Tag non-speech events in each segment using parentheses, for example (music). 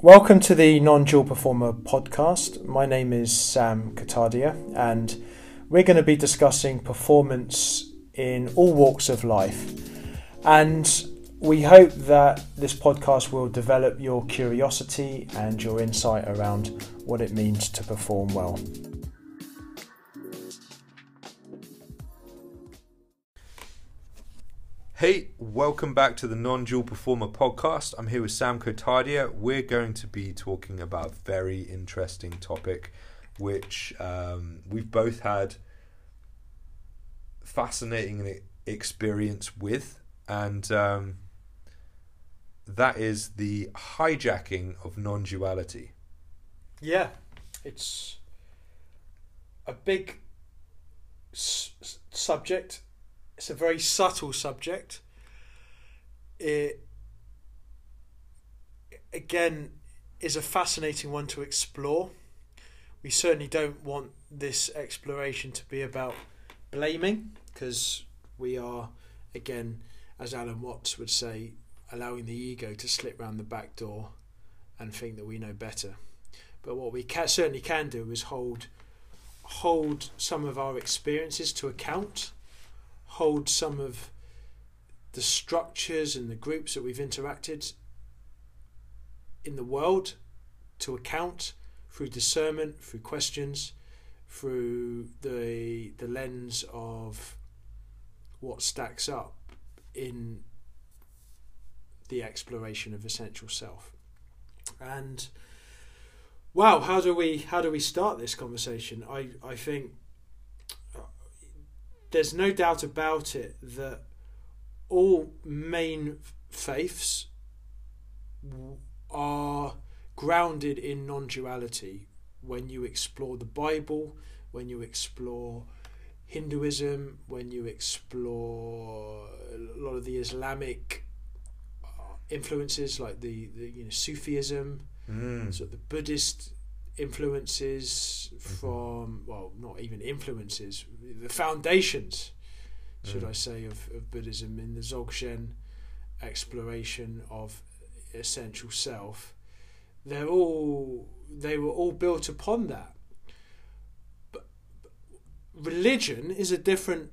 Welcome to the Non Dual Performer podcast. My name is Sam Kotadia, and we're going to be discussing performance in all walks of life. And we hope that this podcast will develop your curiosity and your insight around what it means to perform well. Hey, welcome back to the Non Dual Performer podcast. I'm here with Sam Kotadia. We're going to be talking about a very interesting topic, which um, we've both had fascinating experience with, and um, that is the hijacking of non duality. Yeah, it's a big s- subject it's a very subtle subject. It again is a fascinating one to explore. We certainly don't want this exploration to be about blaming because we are again as Alan Watts would say allowing the ego to slip round the back door and think that we know better. But what we can, certainly can do is hold hold some of our experiences to account hold some of the structures and the groups that we've interacted in the world to account through discernment, through questions, through the the lens of what stacks up in the exploration of essential self. And wow, how do we how do we start this conversation? I, I think there's no doubt about it that all main faiths are grounded in non duality when you explore the Bible, when you explore Hinduism, when you explore a lot of the Islamic uh, influences like the, the you know Sufism, mm. sort of the Buddhist influences mm-hmm. from well not even influences the foundations should mm. I say of, of Buddhism in the Dzogchen exploration of essential self they're all they were all built upon that but religion is a different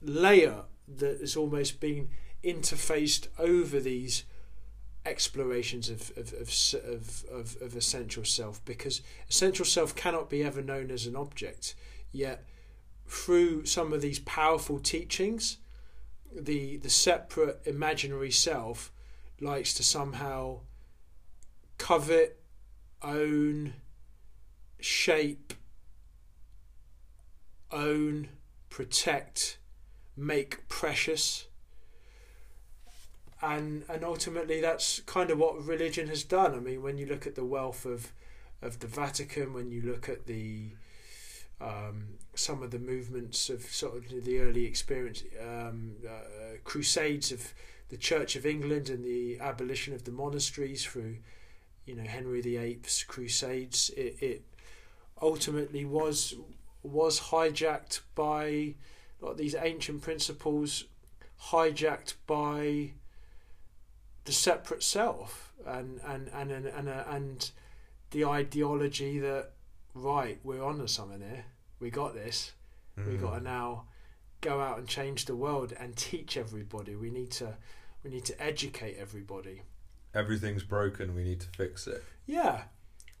layer that has almost been interfaced over these explorations of of, of, of, of, essential self because essential self cannot be ever known as an object yet through some of these powerful teachings the the separate imaginary self likes to somehow covet own shape own protect make precious and and ultimately that's kind of what religion has done. I mean, when you look at the wealth of of the Vatican, when you look at the um, some of the movements of sort of the early experience um, uh, crusades of the Church of England and the abolition of the monasteries through you know Henry VIII's crusades, it, it ultimately was was hijacked by like these ancient principles, hijacked by the separate self and and and and and, and the ideology that right we're on to something here we got this mm. we got to now go out and change the world and teach everybody we need to we need to educate everybody everything's broken we need to fix it yeah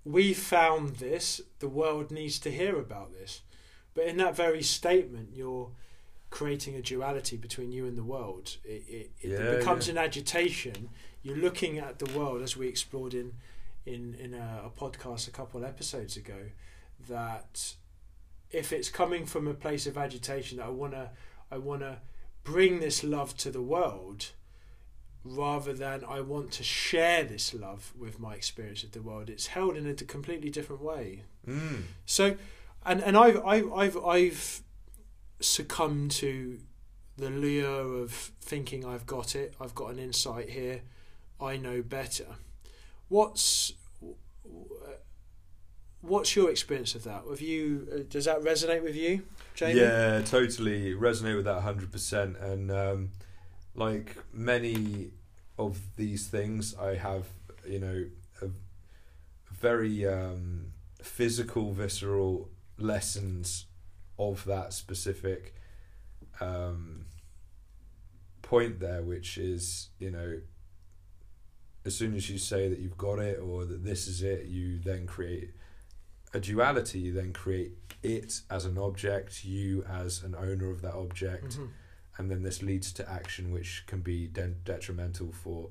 we found this the world needs to hear about this but in that very statement you're creating a duality between you and the world. It, it, it yeah, becomes yeah. an agitation. You're looking at the world as we explored in in in a, a podcast a couple episodes ago. That if it's coming from a place of agitation, that I wanna I wanna bring this love to the world rather than I want to share this love with my experience of the world. It's held in a completely different way. Mm. So, and and I've I've I've, I've succumb to the lure of thinking I've got it, I've got an insight here, I know better. What's what's your experience of that? Have you uh, does that resonate with you, Jamie? Yeah, totally resonate with that hundred percent. And um, like many of these things, I have you know a very um, physical, visceral lessons of that specific um, point there, which is you know, as soon as you say that you've got it or that this is it, you then create a duality. You then create it as an object, you as an owner of that object, Mhm. and then this leads to action which can be de- detrimental for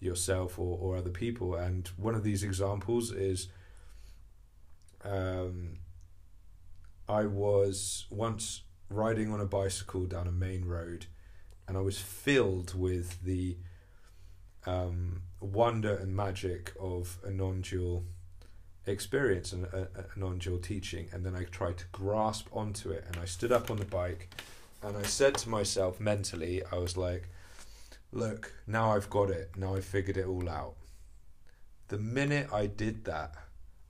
yourself or, or other people. And one of these examples is um, I was once riding on a bicycle down a main road, and I was filled with the um, wonder and magic of a non dual experience and a, a non dual teaching. And then I tried to grasp onto it, and I stood up on the bike and I said to myself mentally, I was like, look, now I've got it. Now I've figured it all out. The minute I did that,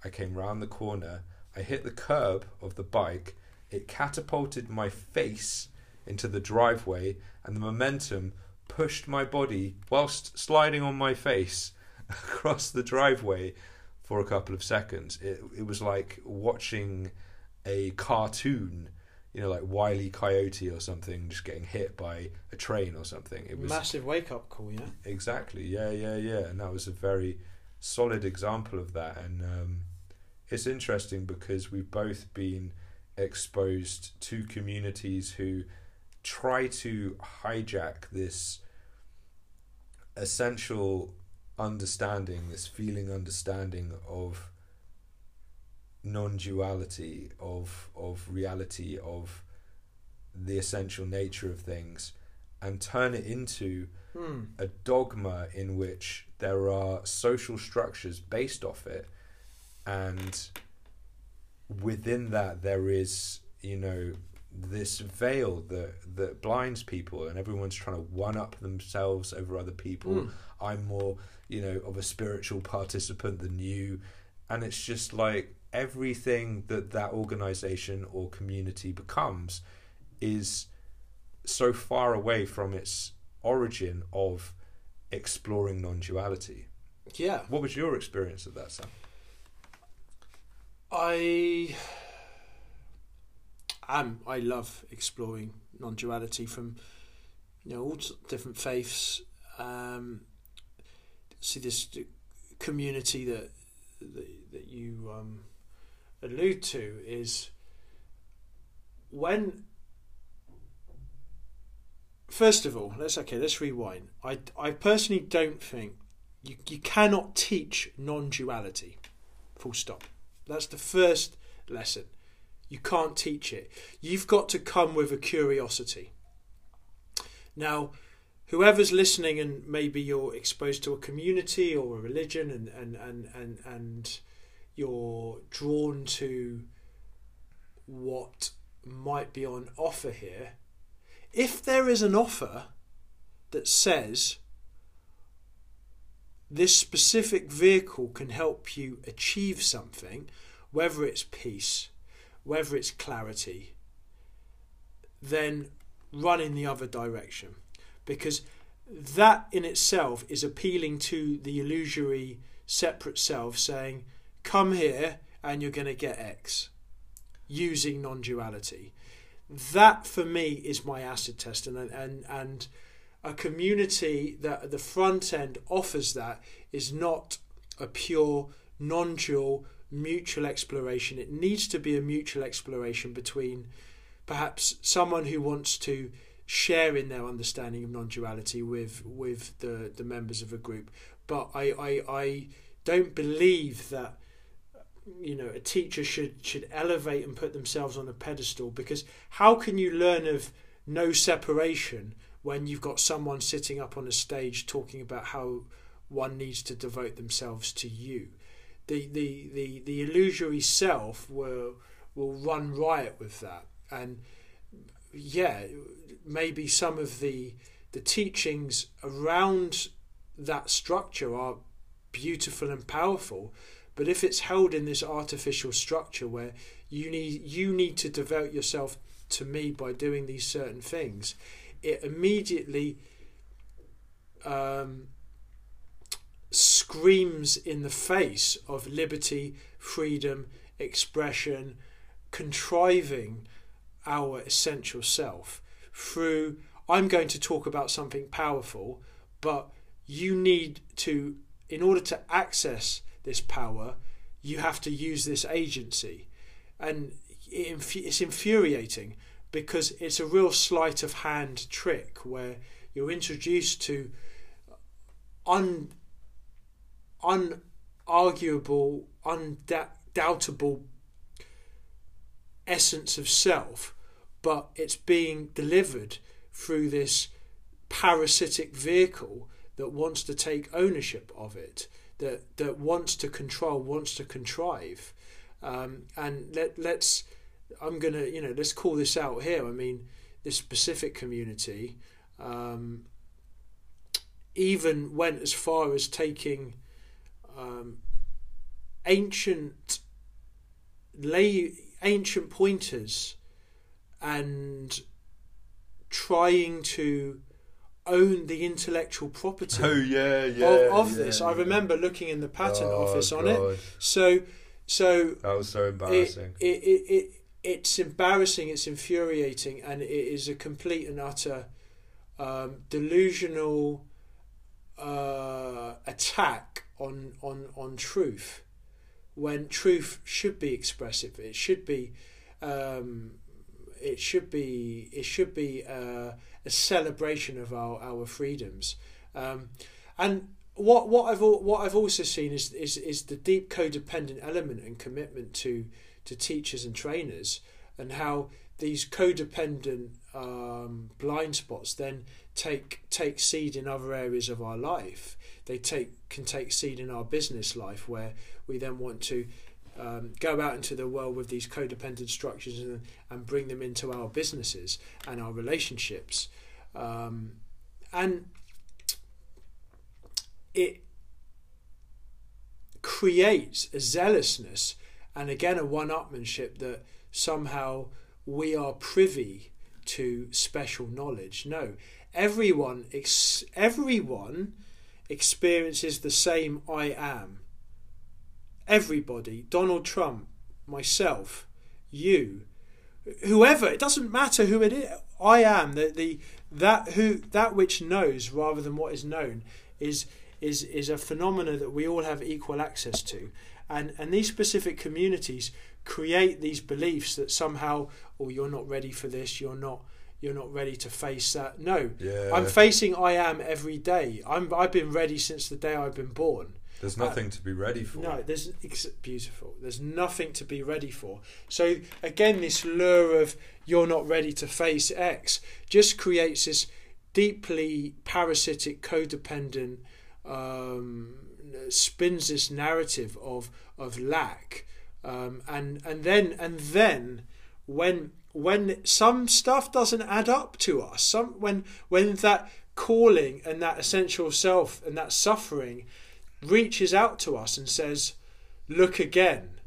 I came round the corner, I hit the curb of the bike, it catapulted my face into the driveway, and the momentum pushed my body whilst sliding on my face (laughs) across the driveway for a couple of seconds. It, it was like watching a cartoon you know, like Wiley Coyote or something, just getting hit by a train or something. It was a Massive wake up call, yeah. exactly, yeah, yeah, yeah, and that was a very solid example of that. And um, it's interesting because we've both been exposed to communities who try to hijack this essential understanding, this feeling understanding of non-duality of of reality of the essential nature of things and turn it into Hmm. a dogma in which there are social structures based off it and within that there is you know this veil that that blinds people and everyone's trying to one up themselves over other people Mm. I'm more you know of a spiritual participant than you and it's just like everything that that organization or community becomes is so far away from its origin of exploring non-duality Yeah. what was your experience of that sam I am. I love exploring non-duality from you know all different faiths. Um, see this community that that, that you um, allude to is when. First of all, let's okay. Let's rewind. I I personally don't think you you cannot teach non-duality. Full stop. That's the first lesson. You can't teach it. You've got to come with a curiosity. Now, whoever's listening and maybe you're exposed to a community or a religion and, and, and, and, and you're drawn to what might be on offer here, if there is an offer that says this specific vehicle can help you achieve something, whether it's peace, whether it's clarity, then run in the other direction. Because that in itself is appealing to the illusory separate self, saying, Come here and you're going to get X using non duality. That for me is my acid test, and, and, and a community that at the front end offers that is not a pure non-dual mutual exploration it needs to be a mutual exploration between perhaps someone who wants to share in their understanding of non-duality with with the the members of a group but i i, I don't believe that you know a teacher should should elevate and put themselves on a pedestal because how can you learn of no separation when you've got someone sitting up on a stage talking about how one needs to devote themselves to you. The the, the, the illusory self will will run riot with that. And yeah, maybe some of the the teachings around that structure are beautiful and powerful, but if it's held in this artificial structure where you need you need to devote yourself to me by doing these certain things, it immediately um, screams in the face of liberty, freedom, expression, contriving our essential self through I'm going to talk about something powerful, but you need to, in order to access this power, you have to use this agency. And it's infuriating because it's a real sleight of hand trick where you're introduced to un, unarguable, undoubtable essence of self, but it's being delivered through this parasitic vehicle that wants to take ownership of it, that that wants to control, wants to contrive, um, and let let's. I'm gonna, you know, let's call this out here. I mean, this specific community um, even went as far as taking um, ancient lay ancient pointers and trying to own the intellectual property oh, yeah, yeah, of, of yeah, this. I remember looking in the patent Oh, office on God. it. So, so That was so it, embarrassing. it, it, it, it's embarrassing, it's infuriating, and it is a complete and utter um, delusional uh, attack on, on, on truth when truth should be expressive. It should be. Um, it should be. It should be uh, a celebration of our, our freedoms, um, and what what I've what I've also seen is is is the deep codependent element and commitment to to teachers and trainers, and how these codependent um, blind spots then take take seed in other areas of our life. They take can take seed in our business life, where we then want to um, go out into the world with these codependent structures and, and bring them into our businesses and our relationships, um, and it creates a zealousness and again a one-upmanship that somehow we are privy to special knowledge. No, everyone ex- everyone experiences the same I am. Everybody, Donald Trump, myself, you, whoever, it doesn't matter who it is. I am the, the that who that which knows rather than what is known is is is a phenomena that we all have equal access to. And and these specific communities create these beliefs that somehow, oh, you're not ready for this, you're not you're not ready to face that. No, Yeah. I'm facing I am every day. I'm I've been ready since the day I've been born. There's nothing to be ready for. No, there's it's beautiful. There's nothing to be ready for. So again, this lure of you're not ready to face X just creates this deeply parasitic, codependent, um, spins this narrative of of lack, um, and and then and then when when some stuff doesn't add up to us, some when when that calling and that essential self and that suffering reaches out to us and says, Look again,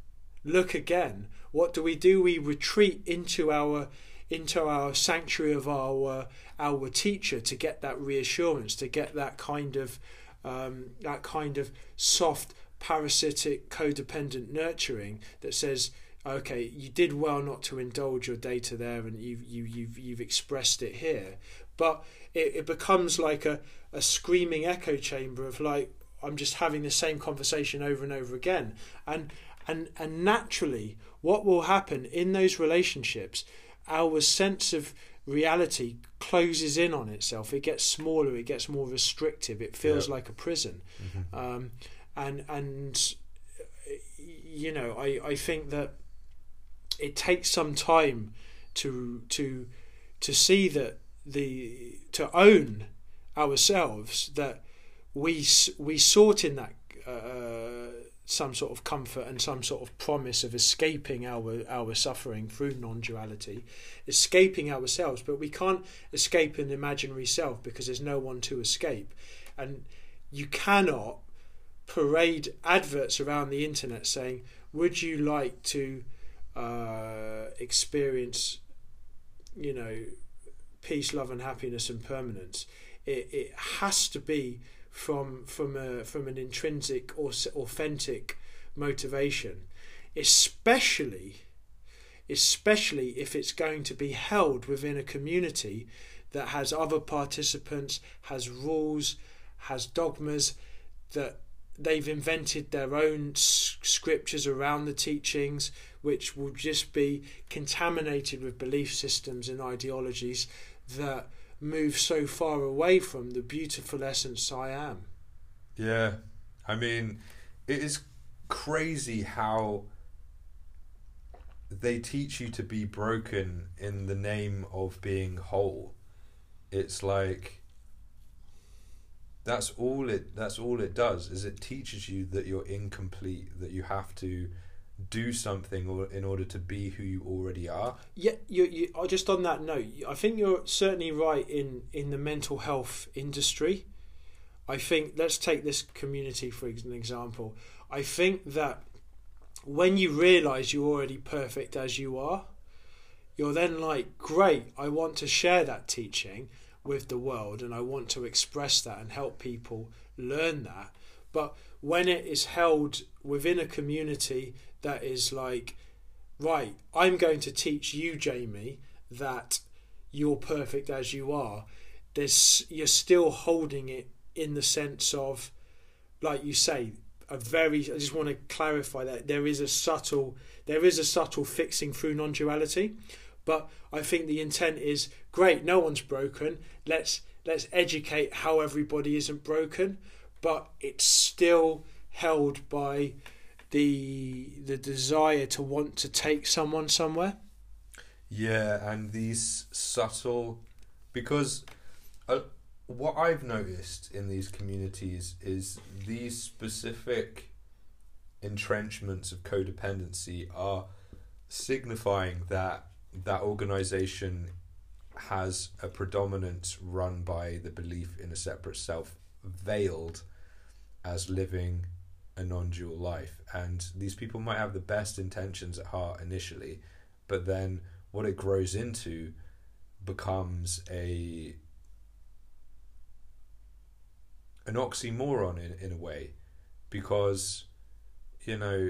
look again. What do we do? We retreat into our into our sanctuary of our our teacher to get that reassurance, to get that kind of um, that kind of soft, parasitic, codependent nurturing that says, okay, you did well not to indulge your data there, and you you you've you've expressed it here, but it, it becomes like a a screaming echo chamber of like I'm just having the same conversation over and over again. And and and naturally what will happen in those relationships, our sense of reality closes in on itself. It gets smaller, it gets more restrictive, it feels Yeah. like a prison. Um, and and you know, I, I think that it takes some time to to to see that the to own ourselves that we we sought in that uh, some sort of comfort and some sort of promise of escaping our our suffering through non-duality, escaping ourselves. But we can't escape an imaginary self because there's no one to escape, and you cannot parade adverts around the internet saying, "Would you like to uh, experience, you know, peace, love, and happiness and permanence?" It, it has to be from from a from an intrinsic or authentic motivation, especially especially if it's going to be held within a community that has other participants, has rules, has dogmas that they've invented their own scriptures around the teachings, which will just be contaminated with belief systems and ideologies that move so far away from the beautiful essence I am. Yeah, I mean, it is crazy how they teach you to be broken in the name of being whole. It's like that's all it that's all it does is it teaches you that you're incomplete that you have to do something or in order to be who you already are Yeah, you, you, just on that note, I think you're certainly right in, in the mental health industry. I think, let's take this community for an example. I think that when you realize you're already perfect as you are, you're then like, great, I want to share that teaching with the world and I want to express that and help people learn that. But when it is held within a community that is like, right, I'm going to teach you, Jamie, that you're perfect as you are. There's you're still holding it in the sense of, like you say, a very. I just want to clarify that there is a subtle, there is a subtle fixing through non-duality, but I think the intent is great. No one's broken. Let's let's educate how everybody isn't broken, but it's still held by the the desire to want to take someone somewhere. Yeah, and these subtle, because uh, what I've noticed in these communities is these specific entrenchments of codependency are signifying that that organization has a predominance run by the belief in a separate self, veiled as living a non-dual life. And these people might have the best intentions at heart initially but then what it grows into becomes a an oxymoron in, in a way because you know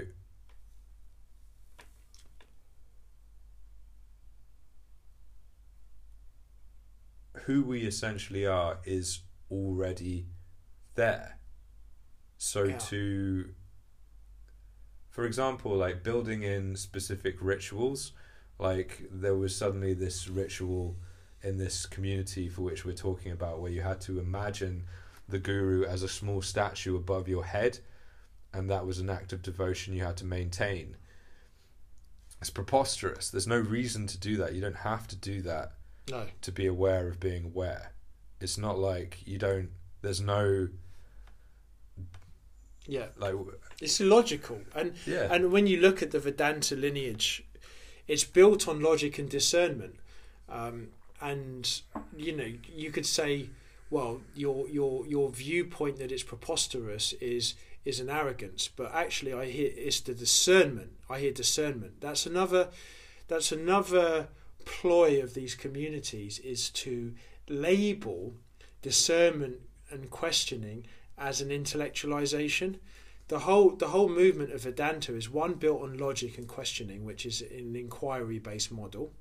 who we essentially are is already there so Yeah. to for example like building in specific rituals like there was suddenly this ritual in this community for which we're talking about where you had to imagine the guru as a small statue above your head and that was an act of devotion you had to maintain it's preposterous there's no reason to do that you don't have to do that No. to be aware of being aware it's not like you don't there's no Yeah. like It's illogical. And yeah and when you look at the Vedanta lineage, it's built on logic and discernment. Um, and you know, you could say, well, your your your viewpoint that it's preposterous is is an arrogance, but actually, I hear it's the discernment. I hear discernment. That's another. That's another ploy of these communities is to label discernment and questioning as an intellectualization. The whole the whole movement of Vedanta is one built on logic and questioning, which is an inquiry based model,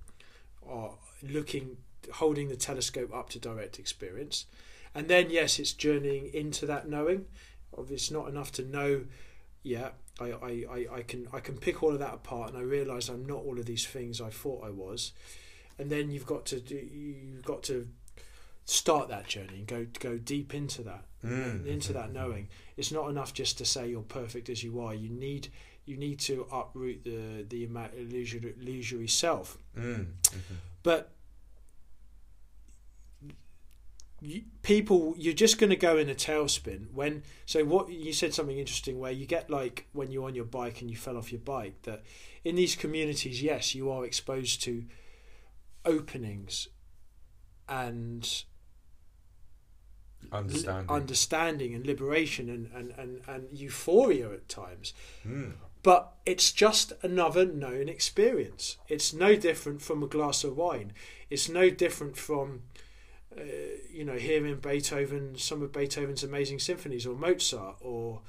or looking holding the telescope up to direct experience. And then yes, it's journeying into that knowing. It's not enough to know yeah, I, I, I can I can pick all of that apart and I realise I'm not all of these things I thought I was. And then you've got to do you've got to start that journey and go go deep into that Mm. into that knowing it's not enough just to say you're perfect as you are you need you need to uproot the the illusory, illusory self Mm. but you, people you're just going to go in a tailspin when so what you said something interesting where you get like when you're on your bike and you fell off your bike that in these communities yes you are exposed to openings and understanding understanding and liberation and, and, and, and euphoria at times. Mm. But it's just another known experience. It's no different from a glass of wine. It's no different from uh, you know, hearing Beethoven, some of Beethoven's amazing symphonies, or Mozart, or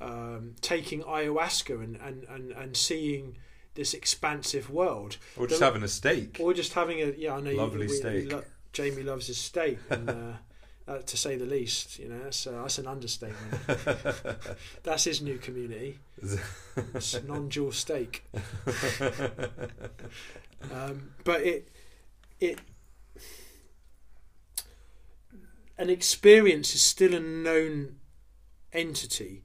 um, taking ayahuasca and, and, and, and seeing this expansive world, Or just The- having a steak. or just having a yeah, I know Lovely you, we- steak. lo- Jamie loves his steak, and, uh, (laughs) uh, to say the least, you know, that's uh, that's an understatement. (laughs) that's his new community. It's non-dual steak. (laughs) Um, but it it an experience is still a known entity.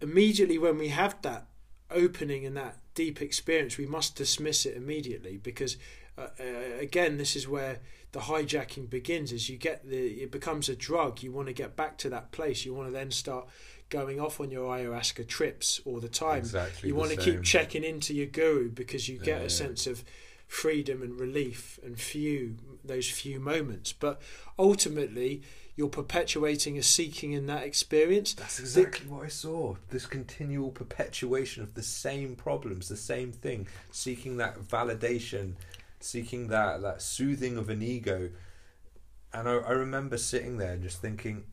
Immediately when we have that opening and that deep experience, we must dismiss it immediately because uh, uh, again, this is where the hijacking begins. As you get the, it becomes a drug. You want to get back to that place. You want to then start going off on your ayahuasca trips all the time exactly. you the want to same. keep checking into your guru because you get Yeah. a sense of freedom and relief and few those few moments but ultimately you're perpetuating a seeking in that experience That's exactly what I saw. This continual perpetuation of the same problems, the same thing, seeking that validation, seeking that that soothing of an ego. And I, I remember sitting there just thinking,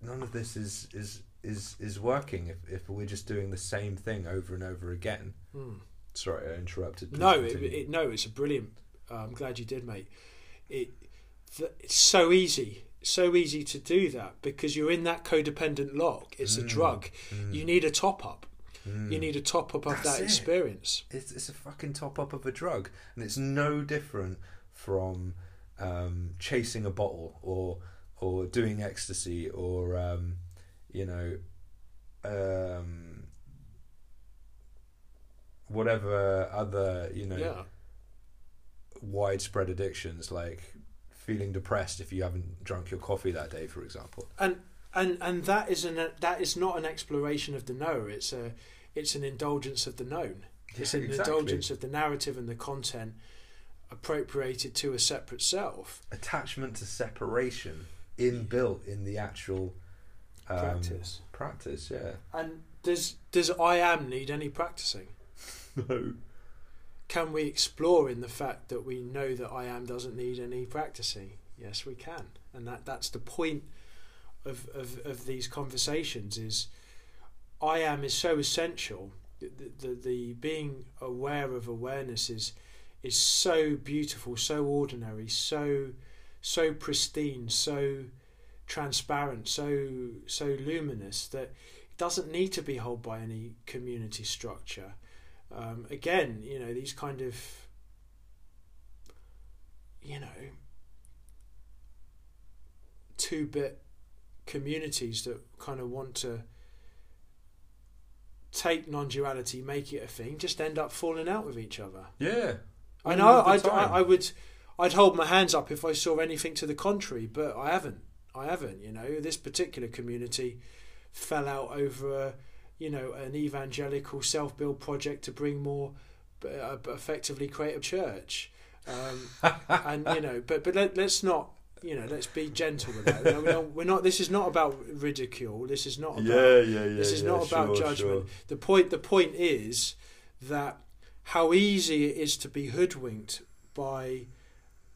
none of this is is is is working if, if we're just doing the same thing over and over again. Hmm. Sorry, I interrupted. Please no it, it, no it's a brilliant uh, i'm glad you did mate it th- it's so easy so easy to do that because you're in that codependent lock it's a Mm. drug Mm, you need a top up mm. you need a top up of That's that it. experience it's, it's a fucking top up of a drug and it's no different from um, chasing a bottle or or doing ecstasy or um, you know um, whatever other you know yeah widespread addictions like feeling depressed if you haven't drunk your coffee that day for example and and and that is an that is not an exploration of the knower it's a it's an indulgence of the known. It's an exactly. indulgence of the narrative and the content appropriated to a separate self. Attachment to separation inbuilt in the actual um, practice. practice yeah. And does does i am need any practicing? (laughs) No. Can we explore in the fact that we know that i am doesn't need any practicing? Yes we can. And that that's the point of of, of these conversations is i am is so essential the, the the being aware of awareness is is so beautiful so ordinary so so pristine so transparent so so luminous that it doesn't need to be held by any community structure. Um, again, you know, these kind of, you know, two bit communities that kind of want to take non duality, make it a thing, just end up falling out with each other. yeah I know I'd, I, I would. I'd hold my hands up if I saw anything to the contrary, but I haven't. I haven't. You know, this particular community fell out over, a, you know, an evangelical self-build project to bring more, uh, effectively create a church, um, (laughs) and you know, but but let, let's not. You know, let's be gentle with that. We're, not, we're not. This is not about ridicule. This is not about yeah, yeah, yeah. this is yeah, not about sure, judgment. The point the point is that how easy it is to be hoodwinked by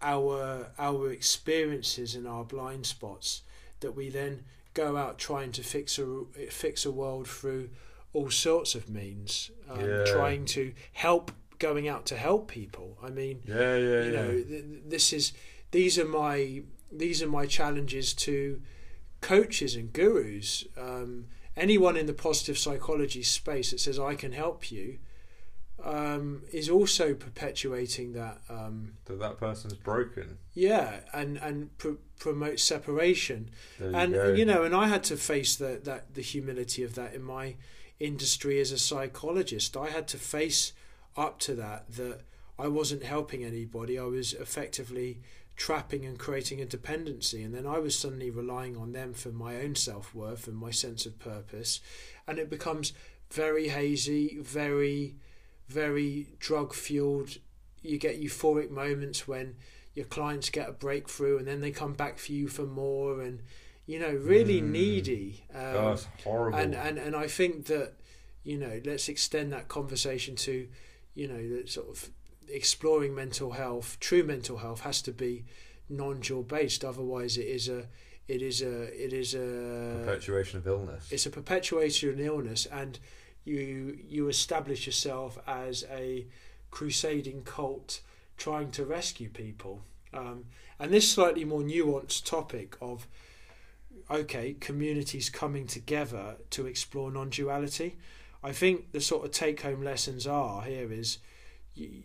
our our experiences and our blind spots that we then go out trying to fix a fix a world through all sorts of means, um, Yeah. trying to help, going out to help people. I mean, Yeah, yeah, you know, th- this is these are my these are my challenges to coaches and gurus. Um, anyone in the positive psychology space that says I can help you um, is also perpetuating that. Um, that that person's broken. yeah, and and pr- promote separation There and you, go. you know, and I had to face the, that the humility of that in my industry as a psychologist. I had to face up to that that I wasn't helping anybody. I was effectively trapping and creating a dependency, and then I was suddenly relying on them for my own self worth and my sense of purpose, and it becomes very hazy, very, very drug fueled. You get euphoric moments when your clients get a breakthrough and then they come back for you for more and you know really Mm. needy um, it's horrible. and and and I think that you know let's extend that conversation to you know the sort of exploring mental health, true mental health, has to be non-dual based. Otherwise, it is a it is a it is a perpetuation of illness. It's a perpetuation of illness, and you you establish yourself as a crusading cult trying to rescue people. Um, and this slightly more nuanced topic of okay, communities coming together to explore non-duality. I think the sort of take-home lessons are here is you,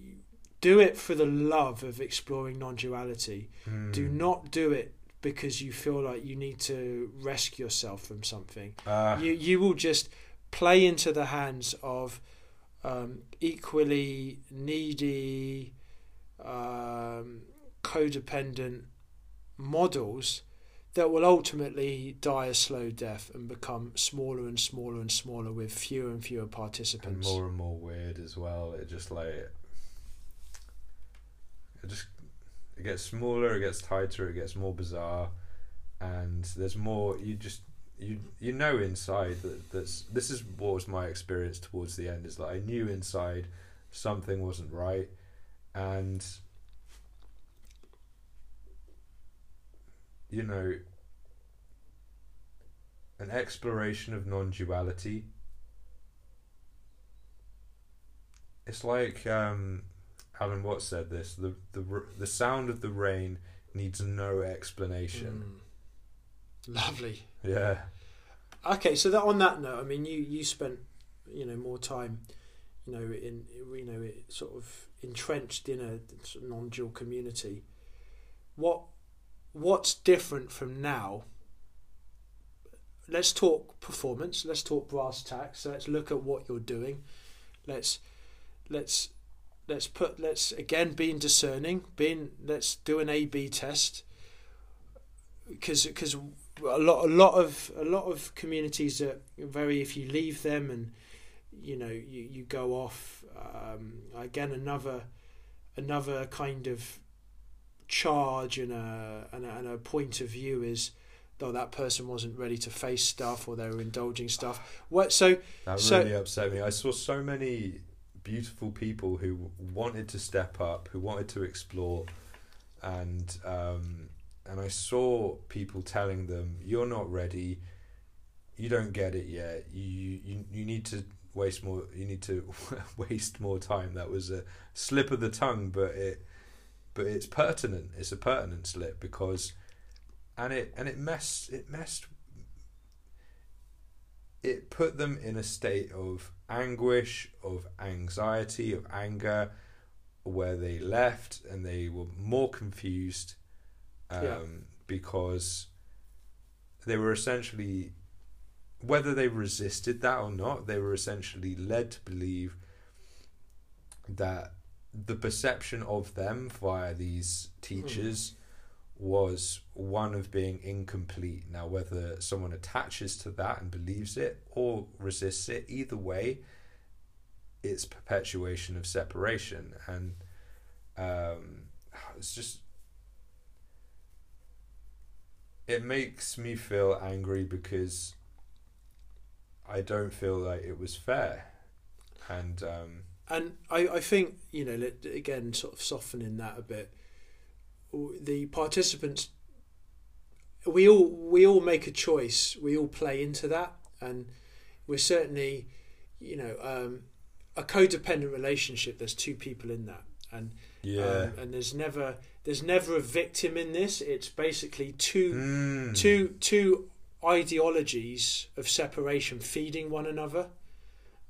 do it for the love of exploring non-duality. Mm. Do not do it because you feel like you need to rescue yourself from something. Uh, You you will just play into the hands of um, equally needy, um, codependent models that will ultimately die a slow death and become smaller and smaller and smaller with fewer and fewer participants. and participants. more and more weird as well. It just like it just it gets smaller, it gets tighter, it gets more bizarre, and there's more. You just you you know inside that that's this is what was my experience towards the end is that I knew inside something wasn't right, and you know an exploration of non-duality it's like um, Alan Watts said this: the the the sound of the rain needs no explanation. Mm. Lovely. Yeah, Okay, so that on that note, I mean, you you spent you know more time, you know, in you know, it sort of entrenched in a non-dual community. What what's different from now? Let's talk performance. Let's talk brass tacks. So let's look at what you're doing. Let's let's let's put let's again being discerning. Being let's do an A/B test because because a lot a lot of a lot of communities are very if you leave them and you know you, you go off um, again another another kind of charge and a, and a and a point of view is though that person wasn't ready to face stuff or they were indulging stuff what so that So- really upset me. I saw so many beautiful people who wanted to step up, who wanted to explore, and um, and I saw people telling them, "You're not ready. You don't get it yet. You you you need to." waste more you need to (laughs) waste more time that was a slip of the tongue but it but it's pertinent it's a pertinent slip because and it and it messed it messed it put them in a state of anguish of anxiety of anger where they left and they were more confused um, Yeah. because they were essentially whether they resisted that or not they were essentially led to believe that the perception of them via these teachers was one of being incomplete. Now, whether someone attaches to that and believes it or resists it, either way, it's perpetuation of separation. And um, it's just. It makes me feel angry because I don't feel like it was fair. And. Um, and I, I think you know again sort of softening that a bit the participants we all we all make a choice. We all play into that. And we're certainly you know um, a codependent relationship. There's two people in that. And yeah. um, and there's never there's never a victim in this. It's basically two Mm. two two ideologies of separation feeding one another.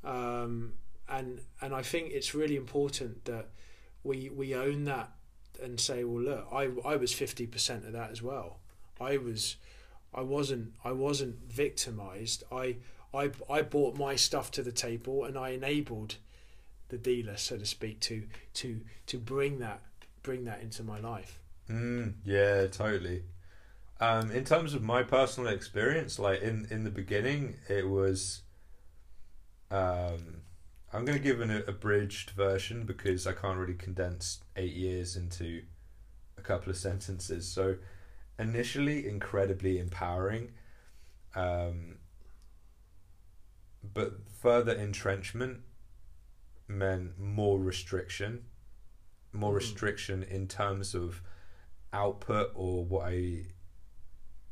Um, and and I think it's really important that we we own that and say well look I, I was 50% of that as well I was I wasn't I wasn't victimized I I I brought my stuff to the table and I enabled the dealer so to speak to to to bring that bring that into my life Mm, yeah, totally. Um, in terms of my personal experience, like in in the beginning, it was. Um, I'm going to give an abridged version because I can't really condense eight years into a couple of sentences. So, initially, incredibly empowering, um, but further entrenchment meant more restriction more Mm. restriction in terms of output or what I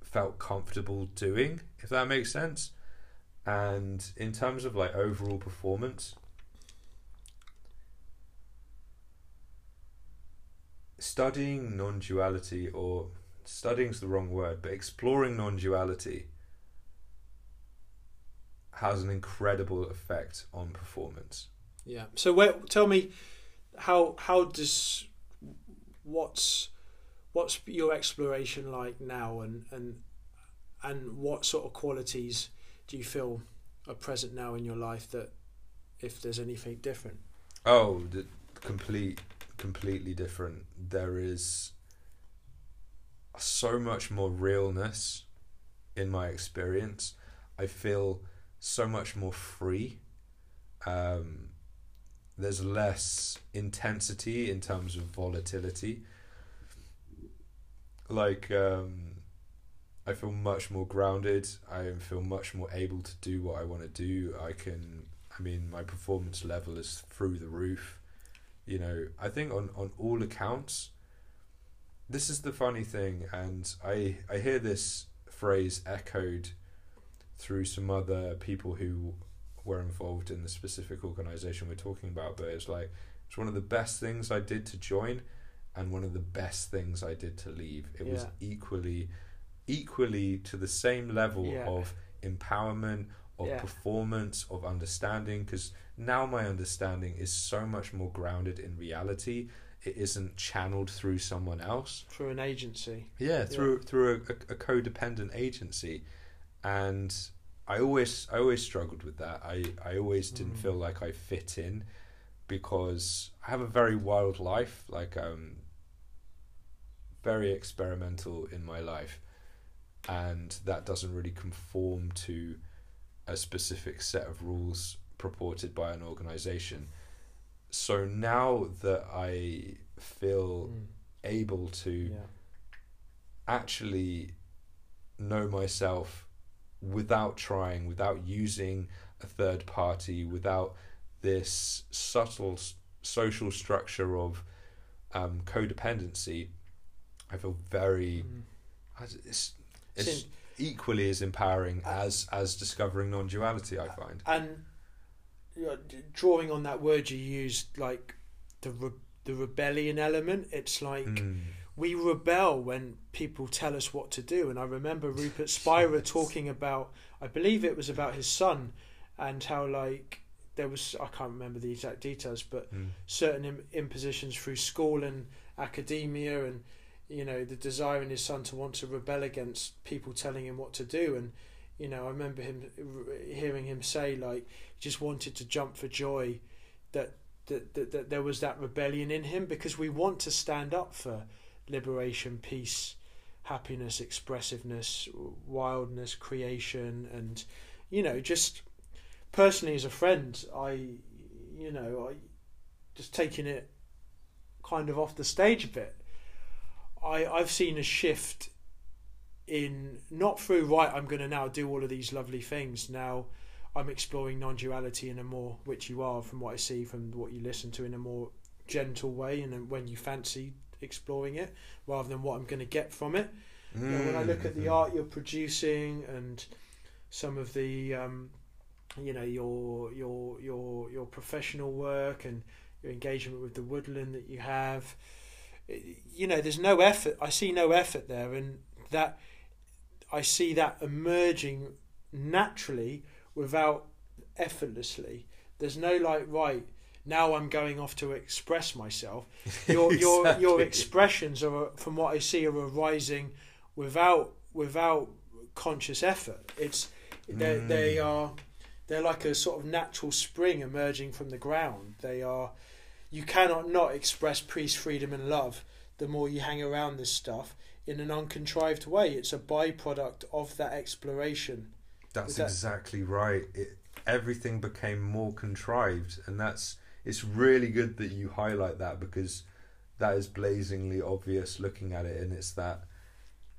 felt comfortable doing, if that makes sense. And in terms of like overall performance, studying non duality, or studying's the wrong word, but exploring non duality has an incredible effect on performance. Yeah. So where, tell me how how does what's what's your exploration like now and and and what sort of qualities do you feel are present now in your life that if there's anything different? Oh, the complete, completely different. There is so much more realness in my experience. I feel so much more free. Um, there's less intensity in terms of volatility. Like, um, I feel much more grounded. I feel much more able to do what I want to do. I can I mean, my performance level is through the roof. You know, I think on, on all accounts, this is the funny thing, and I I hear this phrase echoed through some other people who were involved in the specific organization we're talking about, but it's like it's one of the best things I did to join and one of the best things I did to leave. It was equally equally to the same level Yeah. of empowerment, of Yeah. performance, of understanding. Because now my understanding is so much more grounded in reality. It isn't channeled through someone else. Through an agency. Yeah, through through a, a, a codependent agency, and I always I always struggled with that. I I always didn't Mm. feel like I fit in because I have a very wild life. Like um, very experimental in my life, and that doesn't really conform to a specific set of rules purported by an organization. So now that I feel Mm. able to Yeah. actually know myself without trying, without using a third party, without this subtle s- social structure of um, codependency, I feel very. Mm. It's, it's equally as empowering as as discovering non-duality. I find. and you know, drawing on that word you used, like the re- the rebellion element. It's like Mm. we rebel when people tell us what to do. And I remember (laughs) Rupert Spira Yes. talking about, I believe it was about his son, and how like there was I can't remember the exact details, but Mm. certain Im- impositions through school and academia, and you know the desire in his son to want to rebel against people telling him what to do. And you know I remember him hearing him say like he just wanted to jump for joy that that, that, that there was that rebellion in him because we want to stand up for liberation, peace, happiness, expressiveness, wildness, creation, and you know, just personally as a friend, I, you know, I just taking it kind of off the stage a bit. I I've seen a shift in not through right. I'm going to now do all of these lovely things now. I'm exploring non-duality in a more, which you are from what I see from what you listen to, in a more gentle way, and then when you fancy exploring it, rather than what I'm going to get from it. You know, when I look at the Mm. art you're producing and some of the, um, you know, your your your your professional work and your engagement with the woodland that you have, you know, there's no effort. I see no effort there, and that I see that emerging naturally without effortlessly. There's no like right now I'm going off to express myself. (laughs) Your your your expressions are from what I see are arising without without conscious effort. It's they they Mm. are they're like a sort of natural spring emerging from the ground. They are you cannot not express peace, freedom, and love. The more you hang around this stuff in an uncontrived way, it's a byproduct of that exploration. That's that- exactly right. It, everything became more contrived, and that's it's really good that you highlight that because that is blazingly obvious looking at it, and it's that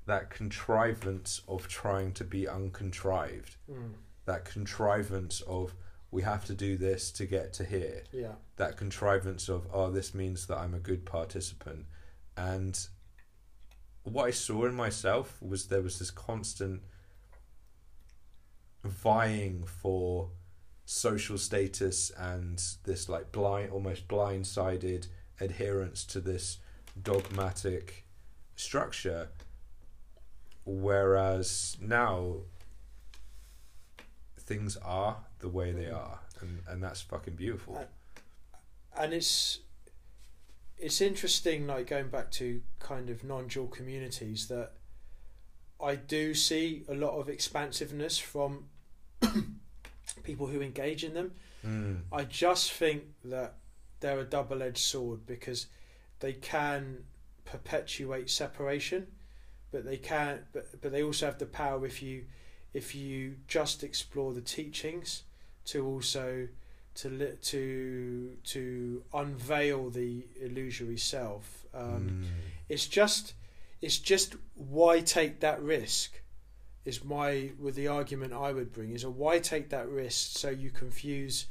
that contrivance of trying to be uncontrived, mm. that contrivance of we have to do this to get to here. Yeah. That contrivance of oh, this means that I'm a good participant, and what I saw in myself was there was this constant vying for social status and this like blind almost blindsided adherence to this dogmatic structure whereas now things are the way they are and and that's fucking beautiful and it's it's interesting like going back to kind of non-dual communities that I do see a lot of expansiveness from (coughs) people who engage in them. mm. I just think that they're a double-edged sword because they can perpetuate separation, but they can but but they also have the power if you if you just explore the teachings to also to to to unveil the illusory self. Um, Mm. It's just it's just why take that risk is my with the argument I would bring is a why take that risk so you confuse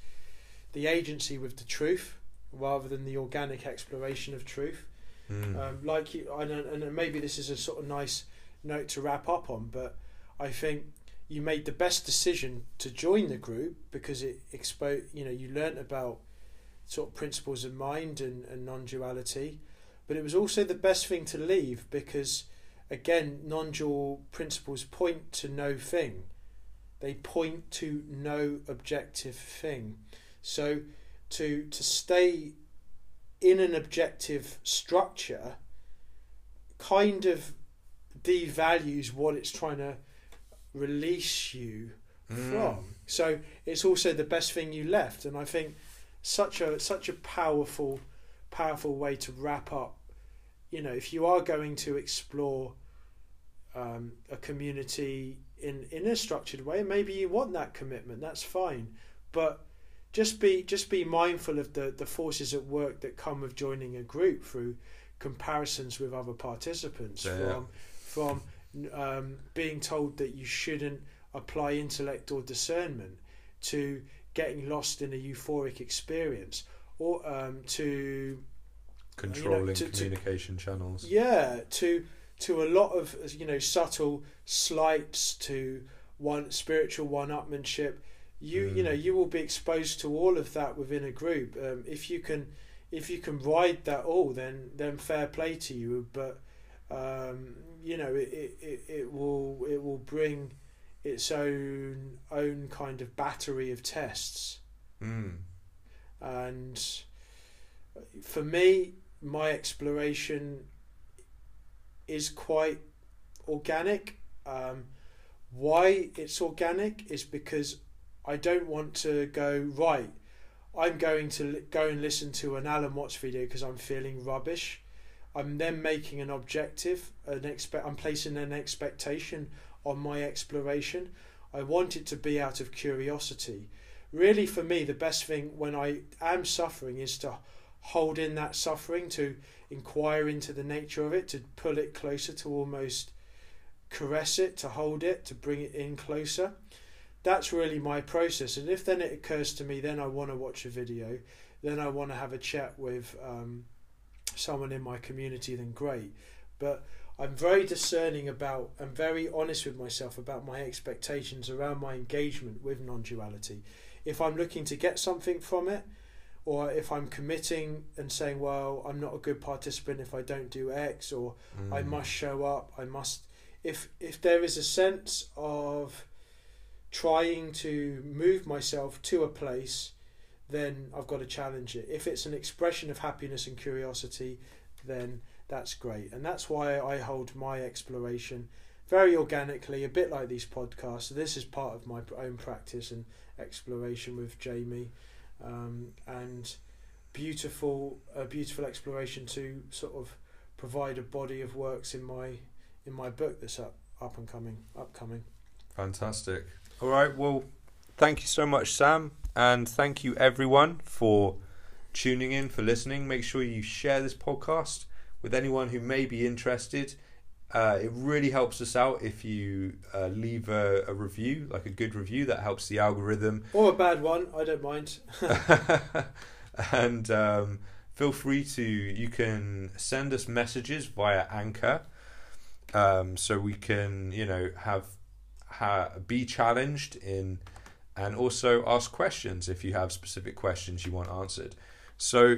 the agency with the truth rather than the organic exploration of truth. Mm. Um, like you, I don't, and maybe this is a sort of nice note to wrap up on, but I think you made the best decision to join the group because it expo you know you learnt about sort of principles of mind and, and non-duality but it was also the best thing to leave because again non-dual principles point to no thing. They point to no objective thing. So to to stay in an objective structure kind of devalues what it's trying to release you Mm. from. So it's also the best thing you left, and I think such a such a powerful, powerful way to wrap up. You know, if you are going to explore um, a community in in a structured way, maybe you want that commitment. That's fine, but just be just be mindful of the the forces at work that come with joining a group through comparisons with other participants Yeah. from from um, being told that you shouldn't apply intellect or discernment to getting lost in a euphoric experience or um, to controlling to- to- communication channels. Yeah to to a lot of you know subtle slights to one spiritual one-upmanship. You you Mm. know you will be exposed to all of that within a group. Um, if you can if you can ride that all then then fair play to you. But um, you know it, it, it, will it will bring its own own kind of battery of tests. Mm. and for me my exploration is quite organic. Um, why it's organic is because I don't want to go right I'm going to go and listen to an Alan Watts video because I'm feeling rubbish I'm then making an objective an expect I'm placing an expectation on my exploration. I want it to be out of curiosity. Really for me the best thing when i am suffering is to hold in that suffering to inquire into the nature of it to pull it closer to almost caress it to hold it to bring it in closer. That's really my process and if then it occurs to me then i want to watch a video then i want to have a chat with um, someone in my community then great but i'm very discerning about and very honest with myself about my expectations around my engagement with non-duality if I'm looking to get something from it, or if I'm committing and saying, well, I'm not a good participant if I don't do X, or I Mm. must show up, I must. If if there is a sense of trying to move myself to a place, then I've got to challenge it. If it's an expression of happiness and curiosity, then that's great, and that's why I hold my exploration very organically, a bit like these podcasts. This is part of my own practice and exploration with Jamie, um, and beautiful, a beautiful exploration to sort of provide a body of works in my in my book that's up up and coming, upcoming. Fantastic. All right. Well, thank you so much, Sam, and thank you everyone for tuning in for listening. Make sure you share this podcast with anyone who may be interested. Uh, it really helps us out if you uh, leave a, a review, like a good review, that helps the algorithm. Or a bad one, I don't mind. (laughs) (laughs) and um, feel free to, you can send us messages via Anchor. Um, so we can, you know, have, ha, be challenged in, and also ask questions if you have specific questions you want answered. So,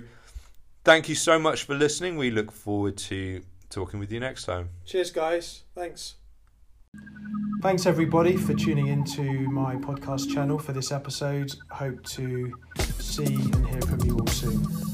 thank you so much for listening. We look forward to talking with you next time. Cheers, guys. Thanks. Thanks, everybody, for tuning into my podcast channel for this episode. Hope to see and hear from you all soon.